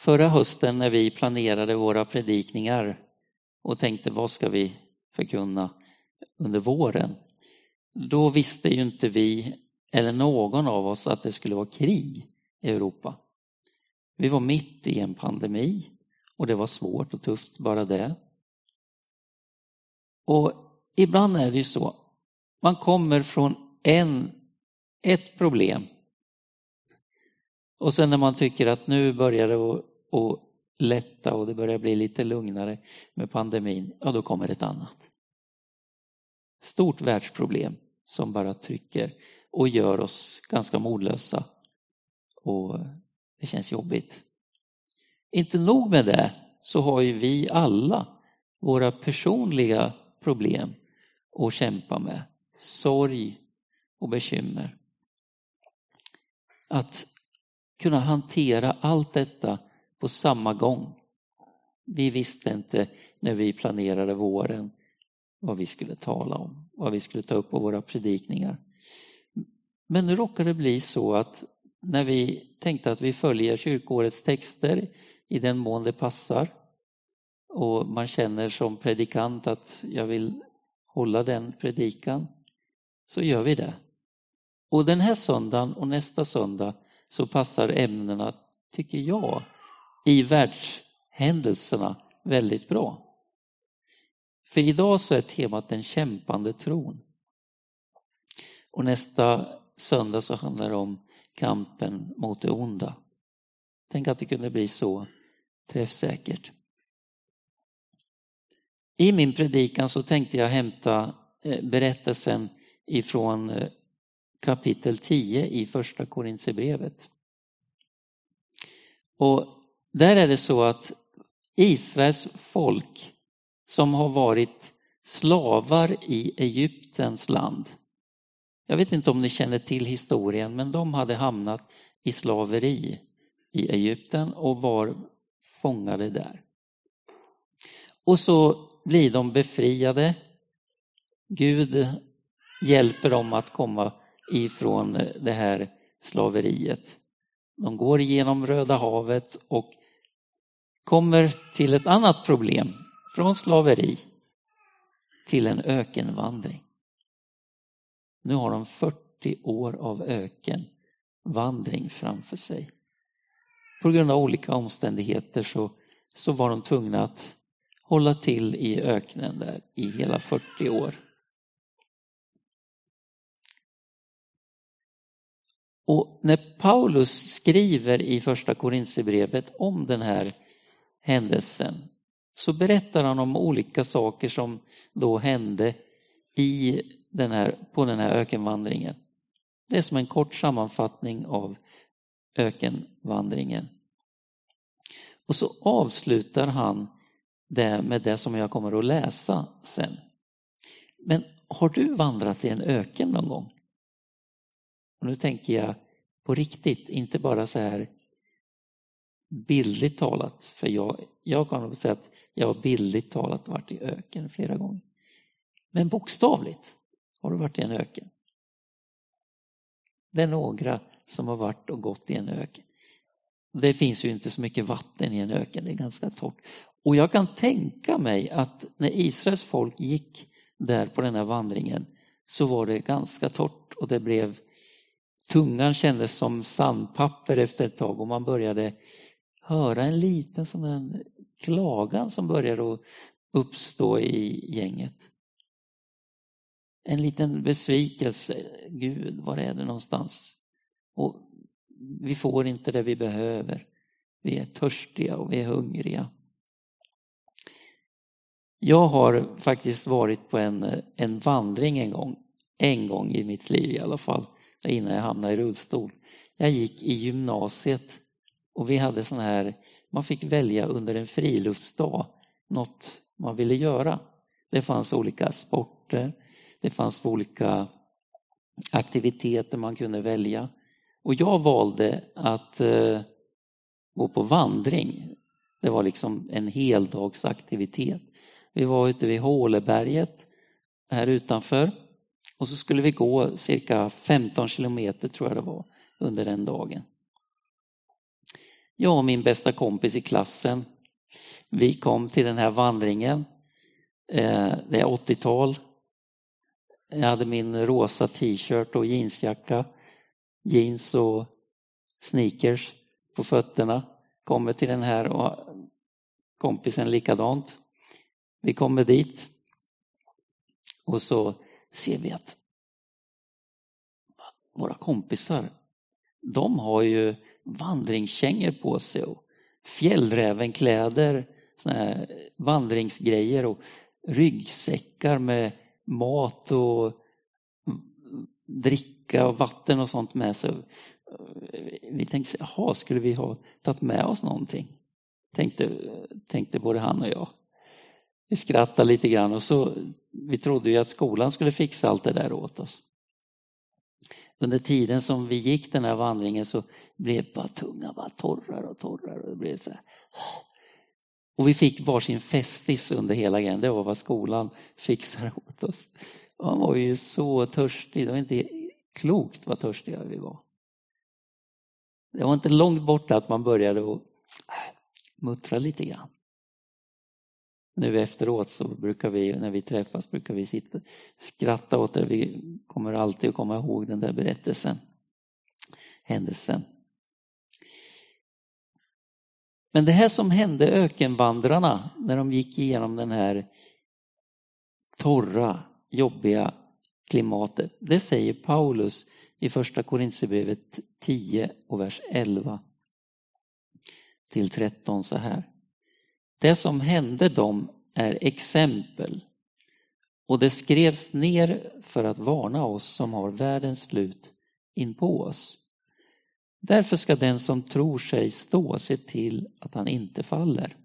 Förra hösten när vi planerade våra predikningar och tänkte vad ska vi förkunna under våren. Då visste ju inte vi eller någon av oss att det skulle vara krig i Europa. Vi var mitt i en pandemi och det var svårt och tufft bara det. Och ibland är det ju så, man kommer från en, ett problem och sen när man tycker att nu börjar det och lätta och det börjar bli lite lugnare med pandemin, ja då kommer ett annat. Stort världsproblem som bara trycker och gör oss ganska modlösa. Och det känns jobbigt. Inte nog med det så har ju vi alla våra personliga problem att kämpa med. Sorg och bekymmer. Att kunna hantera allt detta på samma gång. Vi visste inte när vi planerade våren vad vi skulle tala om, vad vi skulle ta upp på våra predikningar. Men nu råkar det bli så att när vi tänkte att vi följer kyrkårets texter i den mån det passar och man känner som predikant att jag vill hålla den predikan, så gör vi det. Och den här söndagen och nästa söndag så passar ämnena, tycker jag, i världshändelserna väldigt bra. För idag så är temat den kämpande tron. Och nästa söndag så handlar det om kampen mot det onda. Tänk att det kunde bli så träffsäkert. I min predikan så tänkte jag hämta eh, berättelsen ifrån eh, kapitel 10 i första Korintierbrevet. Och där är det så att Israels folk som har varit slavar i Egyptens land. Jag vet inte om ni känner till historien, men de hade hamnat i slaveri i Egypten och var fångade där. Och så blir de befriade. Gud hjälper dem att komma ifrån det här slaveriet. De går genom Röda havet och kommer till ett annat problem. Från slaveri till en ökenvandring. Nu har de 40 år av ökenvandring framför sig. På grund av olika omständigheter så, så var de tvungna att hålla till i öknen där i hela 40 år. Och när Paulus skriver i första Korinthierbrevet om den här händelsen så berättar han om olika saker som då hände i den här, på den här ökenvandringen. Det är som en kort sammanfattning av ökenvandringen. Och så avslutar han det med det som jag kommer att läsa sen. Men har du vandrat i en öken någon gång? Och nu tänker jag på riktigt, inte bara så här bildligt talat, för jag, jag kan nog säga att jag har bildligt talat varit i öken flera gånger. Men bokstavligt har du varit i en öken. Det är några som har varit och gått i en öken. Det finns ju inte så mycket vatten i en öken, det är ganska torrt. Och jag kan tänka mig att när Israels folk gick där på den här vandringen så var det ganska torrt och det blev tungan kändes som sandpapper efter ett tag och man började höra en liten sån där klagan som började uppstå i gänget. En liten besvikelse. Gud, var är du någonstans? Och vi får inte det vi behöver. Vi är törstiga och vi är hungriga. Jag har faktiskt varit på en, en vandring en gång, en gång i mitt liv i alla fall, innan jag hamnade i rullstol. Jag gick i gymnasiet och vi hade sån här, man fick välja under en friluftsdag något man ville göra. Det fanns olika sporter, det fanns olika aktiviteter man kunde välja. Och jag valde att eh, gå på vandring. Det var liksom en heldagsaktivitet. Vi var ute vid Håleberget här utanför och så skulle vi gå cirka 15 kilometer tror jag det var under den dagen. Jag och min bästa kompis i klassen, vi kom till den här vandringen. Eh, det är 80-tal. Jag hade min rosa t-shirt och jeansjacka, jeans och sneakers på fötterna. Kommer till den här och kompisen likadant. Vi kommer dit och så ser vi att våra kompisar, de har ju vandringskängor på sig och fjällrävenkläder, såna här vandringsgrejer och ryggsäckar med mat och dricka och vatten och sånt med sig. Eh, vi tänkte, jaha, skulle vi ha tagit med oss någonting? Tänkte, tänkte både han och jag. Vi skrattade lite grann och så, vi trodde ju att skolan skulle fixa allt det där åt oss. Under tiden som vi gick den här vandringen så blev bara tungan bara torrare och torrare. Och, det blev så här. och vi fick varsin festis under hela grejen. Det var vad skolan fixade åt oss. Man var ju så törstig. Det var inte klokt vad törstiga vi var. Det var inte långt borta att man började att äh, muttra lite grann. Nu efteråt så brukar vi, när vi träffas, brukar vi sitta skratta åt det. Vi kommer alltid att komma ihåg den där berättelsen, händelsen. Men det här som hände ökenvandrarna när de gick igenom den här torra, jobbiga klimatet, det säger Paulus i första Korintierbrevet 10 och vers 11 till 13 så här. Det som hände dem är exempel och det skrevs ner för att varna oss som har världens slut in på oss. Därför ska den som tror sig stå se till att han inte faller.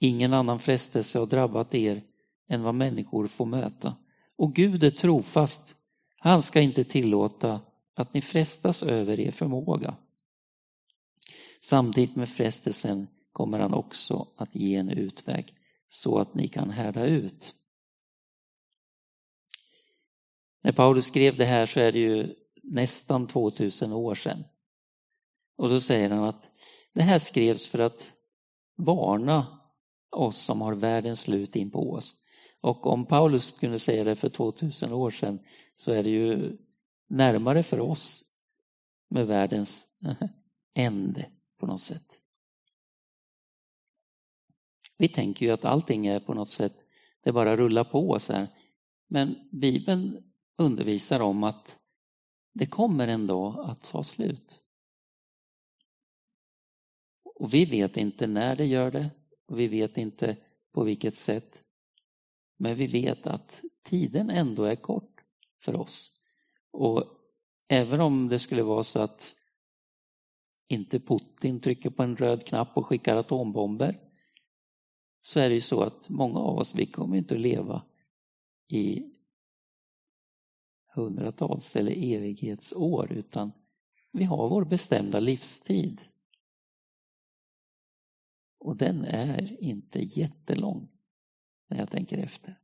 Ingen annan frestelse har drabbat er än vad människor får möta. Och Gud är trofast. Han ska inte tillåta att ni frestas över er förmåga. Samtidigt med frestelsen kommer han också att ge en utväg så att ni kan härda ut. När Paulus skrev det här så är det ju nästan 2000 år sedan. Och då säger han att det här skrevs för att varna oss som har världens slut in på oss. Och om Paulus kunde säga det för 2000 år sedan så är det ju närmare för oss med världens ände på något sätt. Vi tänker ju att allting är på något sätt, det bara rullar på så här. Men Bibeln undervisar om att det kommer en dag att ta slut. Och vi vet inte när det gör det och vi vet inte på vilket sätt. Men vi vet att tiden ändå är kort för oss. Och även om det skulle vara så att inte Putin trycker på en röd knapp och skickar atombomber så är det ju så att många av oss, vi kommer inte att leva i hundratals eller evighetsår utan vi har vår bestämda livstid. Och den är inte jättelång när jag tänker efter.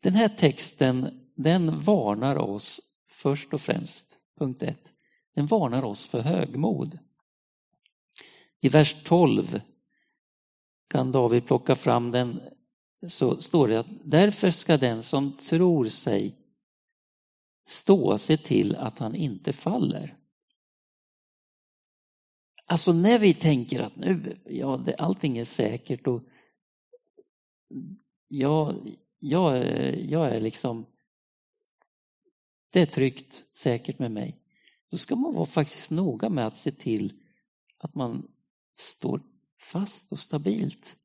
Den här texten den varnar oss först och främst, punkt ett, den varnar oss för högmod. I vers 12 kan David plocka fram den, så står det att därför ska den som tror sig stå se till att han inte faller. Alltså när vi tänker att nu, ja, det, allting är säkert och ja, jag, jag är liksom, det är tryggt, säkert med mig. Då ska man vara faktiskt noga med att se till att man står fast och stabilt.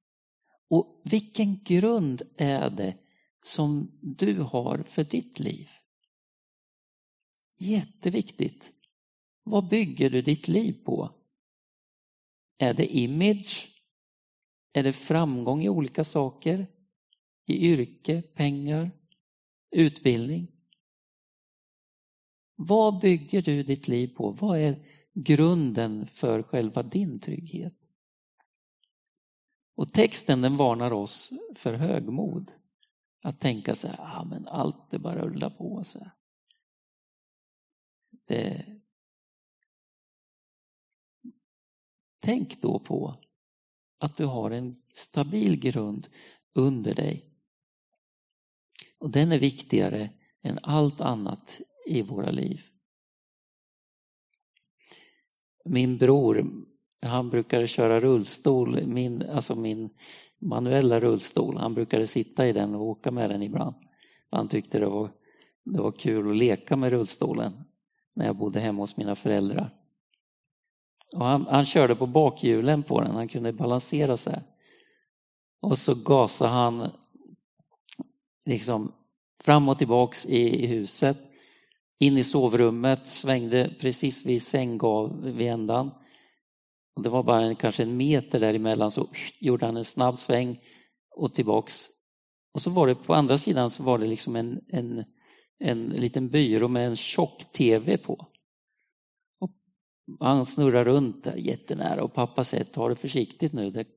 Och vilken grund är det som du har för ditt liv? Jätteviktigt. Vad bygger du ditt liv på? Är det image? Är det framgång i olika saker? I yrke, pengar, utbildning? Vad bygger du ditt liv på? Vad är grunden för själva din trygghet. Och texten den varnar oss för högmod. Att tänka så här, ah, men allt det bara rullar på. Så här. Det, tänk då på att du har en stabil grund under dig. Och den är viktigare än allt annat i våra liv. Min bror, han brukade köra rullstol, min, alltså min manuella rullstol. Han brukade sitta i den och åka med den ibland. Han tyckte det var, det var kul att leka med rullstolen när jag bodde hemma hos mina föräldrar. Och han, han körde på bakhjulen på den, han kunde balansera sig. Och så gasade han liksom fram och tillbaks i, i huset. In i sovrummet, svängde precis vid sänggav vid ändan. Och det var bara en, kanske en meter däremellan så gjorde han en snabb sväng och tillbaks. Och så var det på andra sidan så var det liksom en, en, en liten byrå med en tjock tv på. Och han snurrar runt där jättenära och pappa säger ta det försiktigt nu, det,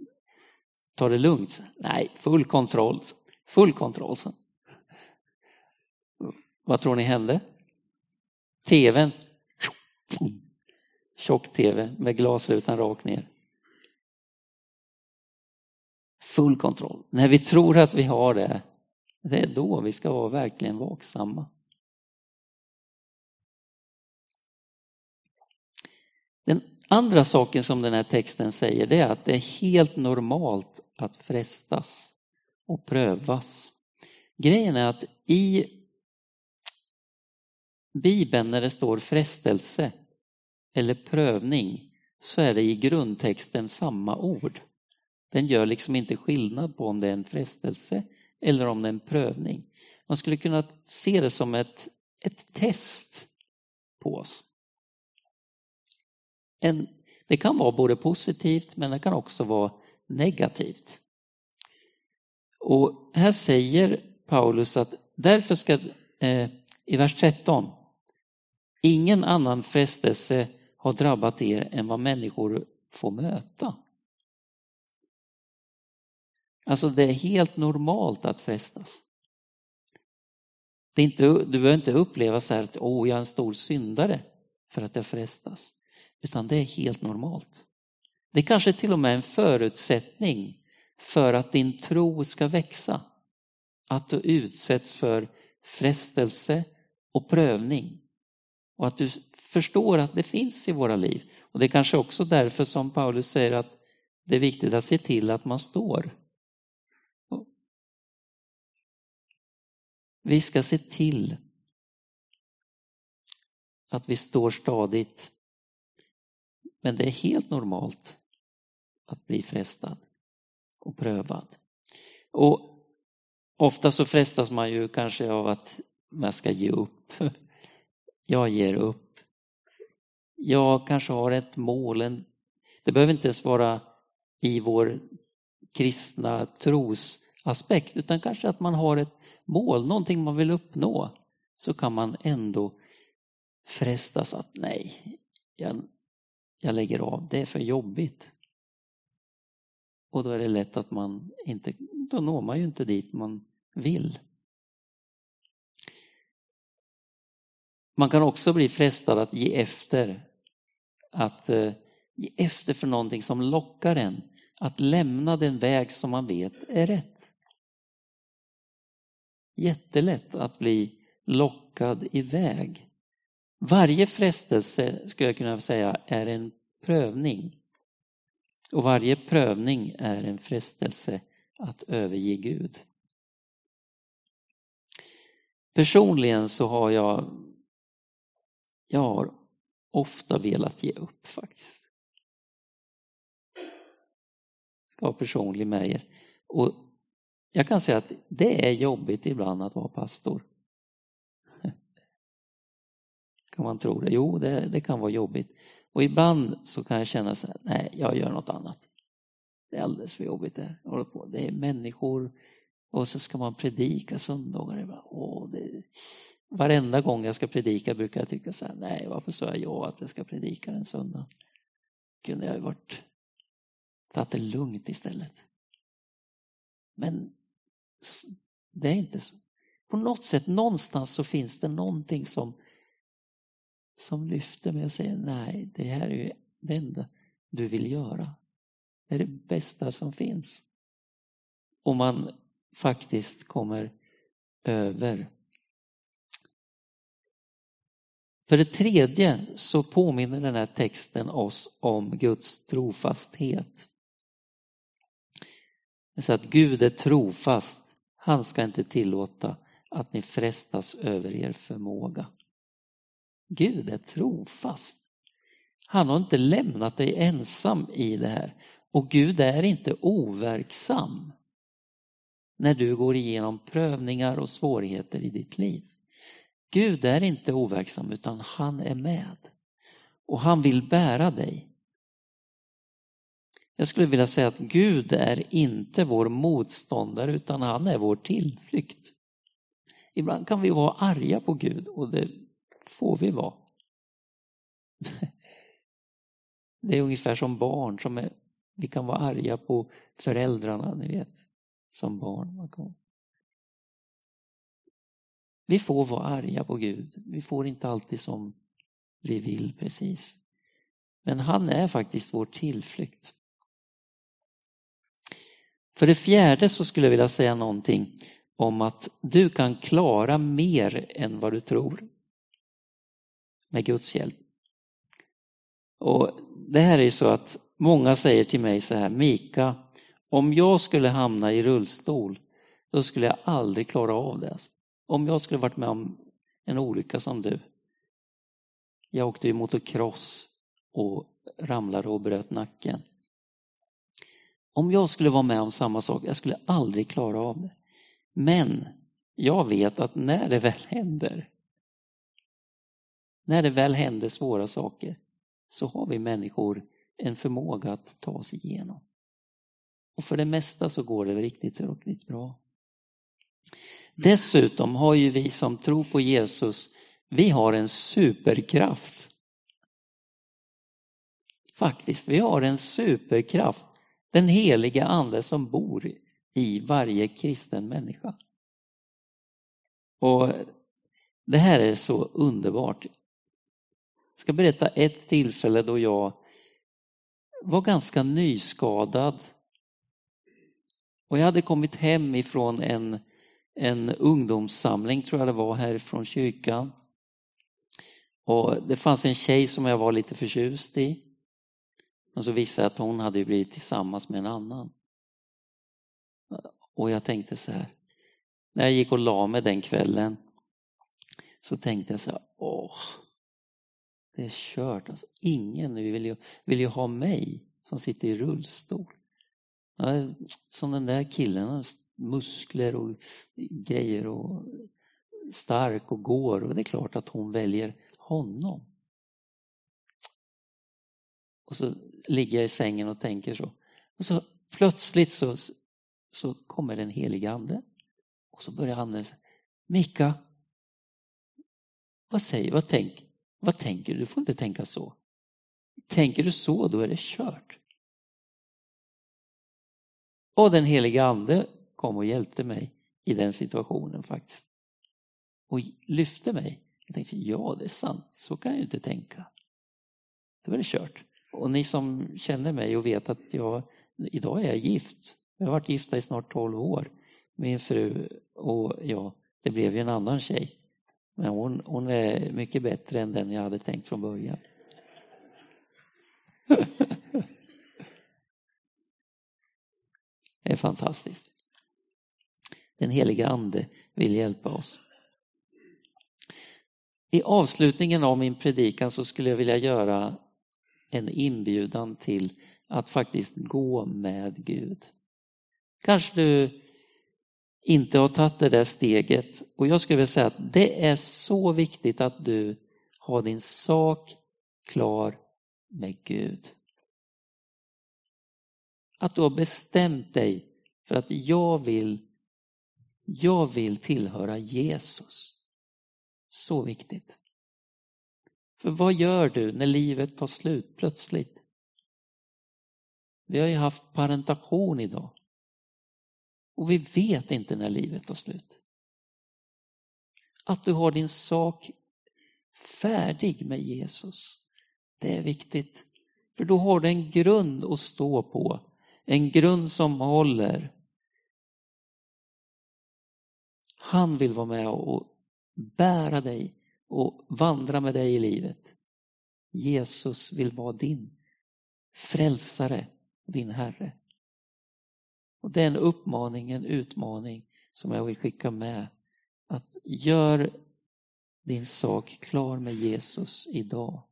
ta det lugnt. Nej, full kontroll. Full kontroll. Vad tror ni hände? TVn tjock-tv med glasrutan rakt ner. Full kontroll. När vi tror att vi har det, det är då vi ska vara verkligen vaksamma. Den andra saken som den här texten säger det är att det är helt normalt att frestas och prövas. Grejen är att i Bibeln när det står frestelse eller prövning så är det i grundtexten samma ord. Den gör liksom inte skillnad på om det är en frestelse eller om det är en prövning. Man skulle kunna se det som ett, ett test på oss. En, det kan vara både positivt men det kan också vara negativt. Och här säger Paulus att därför ska, eh, i vers 13, ingen annan frestelse har drabbat er än vad människor får möta. Alltså det är helt normalt att frestas. Det är inte, du behöver inte uppleva så här att oh, jag är en stor syndare för att jag frestas. Utan det är helt normalt. Det är kanske till och med en förutsättning för att din tro ska växa. Att du utsätts för frestelse och prövning. Och att du förstår att det finns i våra liv. Och det är kanske också därför som Paulus säger att det är viktigt att se till att man står. Vi ska se till att vi står stadigt. Men det är helt normalt att bli frestad och prövad. Och ofta så frestas man ju kanske av att man ska ge upp. Jag ger upp. Jag kanske har ett mål. En, det behöver inte ens vara i vår kristna trosaspekt utan kanske att man har ett mål, någonting man vill uppnå. Så kan man ändå frestas att nej, jag, jag lägger av, det är för jobbigt. Och då är det lätt att man inte, då når man ju inte dit man vill. Man kan också bli frestad att ge efter. Att eh, ge efter för någonting som lockar en. Att lämna den väg som man vet är rätt. Jättelätt att bli lockad iväg. Varje frestelse, skulle jag kunna säga, är en prövning. Och varje prövning är en frestelse att överge Gud. Personligen så har jag jag har ofta velat ge upp faktiskt. Ska vara personlig med er. Och jag kan säga att det är jobbigt ibland att vara pastor. Kan man tro det? Jo, det, det kan vara jobbigt. Och ibland så kan jag känna så här, nej, jag gör något annat. Det är alldeles för jobbigt det håller på. Det är människor och så ska man predika söndagar. Åh, det, Varenda gång jag ska predika brukar jag tycka så här, nej varför sa jag ja att jag ska predika en söndag? Kunde jag ju varit tagit det lugnt istället. Men det är inte så. På något sätt, någonstans så finns det någonting som, som lyfter mig och säger nej, det här är ju det enda. du vill göra. Det är det bästa som finns. Om man faktiskt kommer över. För det tredje så påminner den här texten oss om Guds trofasthet. Det är att Gud är trofast. Han ska inte tillåta att ni frestas över er förmåga. Gud är trofast. Han har inte lämnat dig ensam i det här. Och Gud är inte overksam när du går igenom prövningar och svårigheter i ditt liv. Gud är inte overksam utan han är med. Och han vill bära dig. Jag skulle vilja säga att Gud är inte vår motståndare utan han är vår tillflykt. Ibland kan vi vara arga på Gud och det får vi vara. Det är ungefär som barn, som är, vi kan vara arga på föräldrarna, ni vet, som barn. Vi får vara arga på Gud, vi får inte alltid som vi vill precis. Men han är faktiskt vår tillflykt. För det fjärde så skulle jag vilja säga någonting om att du kan klara mer än vad du tror med Guds hjälp. Och Det här är så att många säger till mig så här, Mika, om jag skulle hamna i rullstol, då skulle jag aldrig klara av det. Om jag skulle varit med om en olycka som du. Jag åkte i motocross och ramlade och bröt nacken. Om jag skulle vara med om samma sak, jag skulle aldrig klara av det. Men jag vet att när det väl händer, när det väl händer svåra saker, så har vi människor en förmåga att ta oss igenom. Och för det mesta så går det riktigt, riktigt bra. Dessutom har ju vi som tror på Jesus, vi har en superkraft. Faktiskt, vi har en superkraft. Den heliga ande som bor i varje kristen människa. Och Det här är så underbart. Jag ska berätta ett tillfälle då jag var ganska nyskadad. Och jag hade kommit hem ifrån en, en ungdomssamling, tror jag det var, härifrån kyrkan. Och det fanns en tjej som jag var lite förtjust i. Men så visade jag att hon hade blivit tillsammans med en annan. Och jag tänkte så här, när jag gick och la mig den kvällen så tänkte jag så här, åh, det är kört. Alltså, ingen vill ju, vill ju ha mig som sitter i rullstol. Som den där killen, muskler och grejer och stark och går och det är klart att hon väljer honom. Och så ligger jag i sängen och tänker så. Och så plötsligt så, så kommer den helige ande. Och så börjar anden säga, Mika, vad säger, vad tänk, vad tänker du? Du får inte tänka så. Tänker du så, då är det kört. Och den helige ande kom och hjälpte mig i den situationen faktiskt. Och lyfte mig. Jag tänkte, ja det är sant, så kan jag ju inte tänka. Då var det kört. Och ni som känner mig och vet att jag, idag är jag gift. Jag har varit gifta i snart 12 år. Min fru och jag, det blev ju en annan tjej. Men hon, hon är mycket bättre än den jag hade tänkt från början. Det är fantastiskt. Den heliga ande vill hjälpa oss. I avslutningen av min predikan så skulle jag vilja göra en inbjudan till att faktiskt gå med Gud. Kanske du inte har tagit det där steget och jag skulle vilja säga att det är så viktigt att du har din sak klar med Gud. Att du har bestämt dig för att jag vill, jag vill tillhöra Jesus. Så viktigt. För vad gör du när livet tar slut plötsligt? Vi har ju haft parentation idag. Och vi vet inte när livet tar slut. Att du har din sak färdig med Jesus, det är viktigt. För då har du en grund att stå på. En grund som håller. Han vill vara med och bära dig och vandra med dig i livet. Jesus vill vara din frälsare, din Herre. Och Det är en uppmaning, en utmaning som jag vill skicka med. Att gör din sak klar med Jesus idag.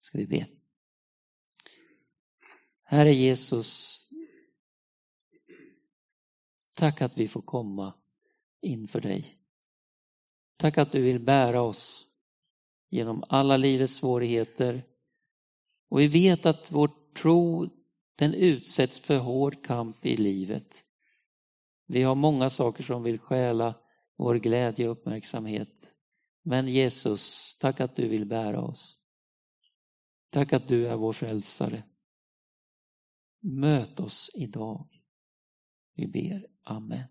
Ska vi be. Herre Jesus, tack att vi får komma inför dig. Tack att du vill bära oss genom alla livets svårigheter. Och vi vet att vår tro den utsätts för hård kamp i livet. Vi har många saker som vill stjäla vår glädje och uppmärksamhet. Men Jesus, tack att du vill bära oss. Tack att du är vår frälsare. Möt oss idag. Vi ber. Amen.